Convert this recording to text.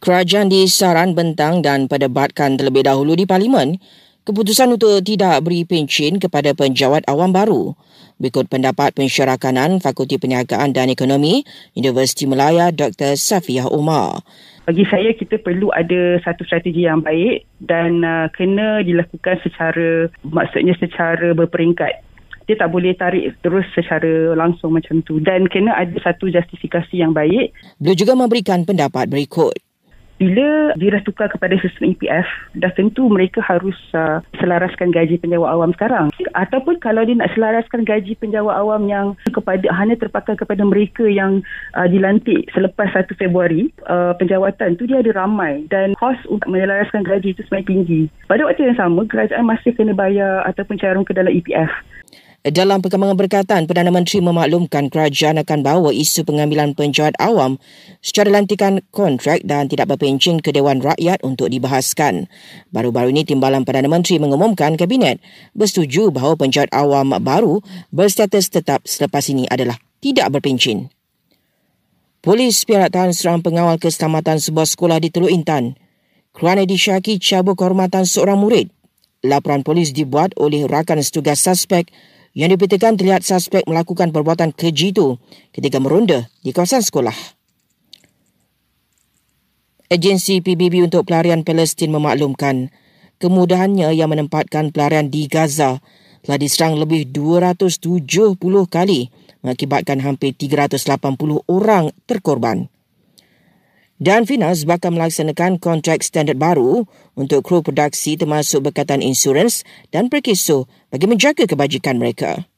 Kerajaan di Saran bentang dan perdebatkan terlebih dahulu di Parlimen keputusan untuk tidak beri pencin kepada penjawat awam baru. Berikut pendapat pensyarakanan Fakulti Perniagaan dan Ekonomi Universiti Melaya Dr. Safiah Umar. Bagi saya kita perlu ada satu strategi yang baik dan uh, kena dilakukan secara maksudnya secara berperingkat dia tak boleh tarik terus secara langsung macam tu dan kena ada satu justifikasi yang baik. Beliau juga memberikan pendapat berikut bila dirah tukar kepada sistem EPF dah tentu mereka harus uh, selaraskan gaji penjawat awam sekarang. Ataupun kalau dia nak selaraskan gaji penjawat awam yang kepada hanya terpakai kepada mereka yang uh, dilantik selepas 1 Februari uh, penjawatan tu dia ada ramai. Dan kos untuk menyelaraskan gaji itu semakin tinggi. Pada waktu yang sama kerajaan masih kena bayar ataupun carum ke dalam EPF dalam perkembangan berkaitan, Perdana Menteri memaklumkan kerajaan akan bawa isu pengambilan penjahat awam secara lantikan kontrak dan tidak berpencin ke Dewan Rakyat untuk dibahaskan. Baru-baru ini, Timbalan Perdana Menteri mengumumkan Kabinet bersetuju bahawa penjahat awam baru berstatus tetap selepas ini adalah tidak berpencin. Polis piarat tahan serang pengawal keselamatan sebuah sekolah di Teluk Intan kerana disyaki cabut kehormatan seorang murid. Laporan polis dibuat oleh rakan setugas suspek yang diberitakan terlihat suspek melakukan perbuatan keji itu ketika meronda di kawasan sekolah. Agensi PBB untuk Pelarian Palestin memaklumkan kemudahannya yang menempatkan pelarian di Gaza telah diserang lebih 270 kali mengakibatkan hampir 380 orang terkorban. Dan Finas bakal melaksanakan kontrak standard baru untuk kru produksi termasuk berkaitan insurans dan perkiso bagi menjaga kebajikan mereka.